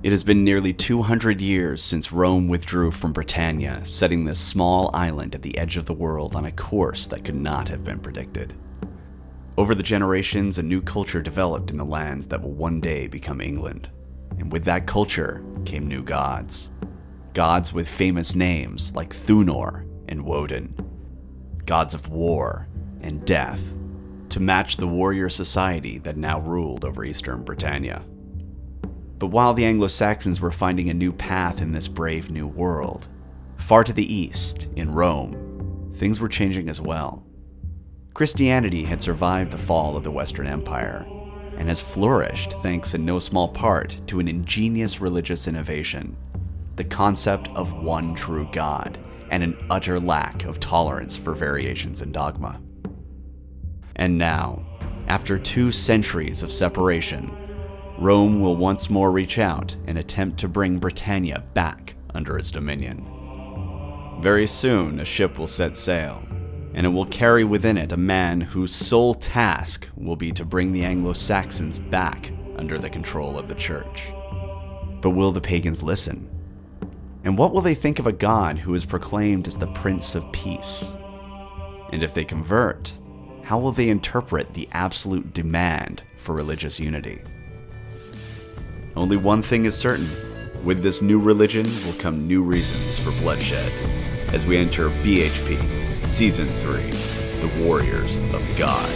It has been nearly 200 years since Rome withdrew from Britannia, setting this small island at the edge of the world on a course that could not have been predicted. Over the generations, a new culture developed in the lands that will one day become England. And with that culture came new gods. Gods with famous names like Thunor and Woden. Gods of war and death, to match the warrior society that now ruled over eastern Britannia. But while the Anglo Saxons were finding a new path in this brave new world, far to the east, in Rome, things were changing as well. Christianity had survived the fall of the Western Empire and has flourished thanks in no small part to an ingenious religious innovation the concept of one true God and an utter lack of tolerance for variations in dogma. And now, after two centuries of separation, Rome will once more reach out and attempt to bring Britannia back under its dominion. Very soon, a ship will set sail, and it will carry within it a man whose sole task will be to bring the Anglo Saxons back under the control of the church. But will the pagans listen? And what will they think of a god who is proclaimed as the Prince of Peace? And if they convert, how will they interpret the absolute demand for religious unity? Only one thing is certain with this new religion will come new reasons for bloodshed as we enter BHP Season 3 The Warriors of God.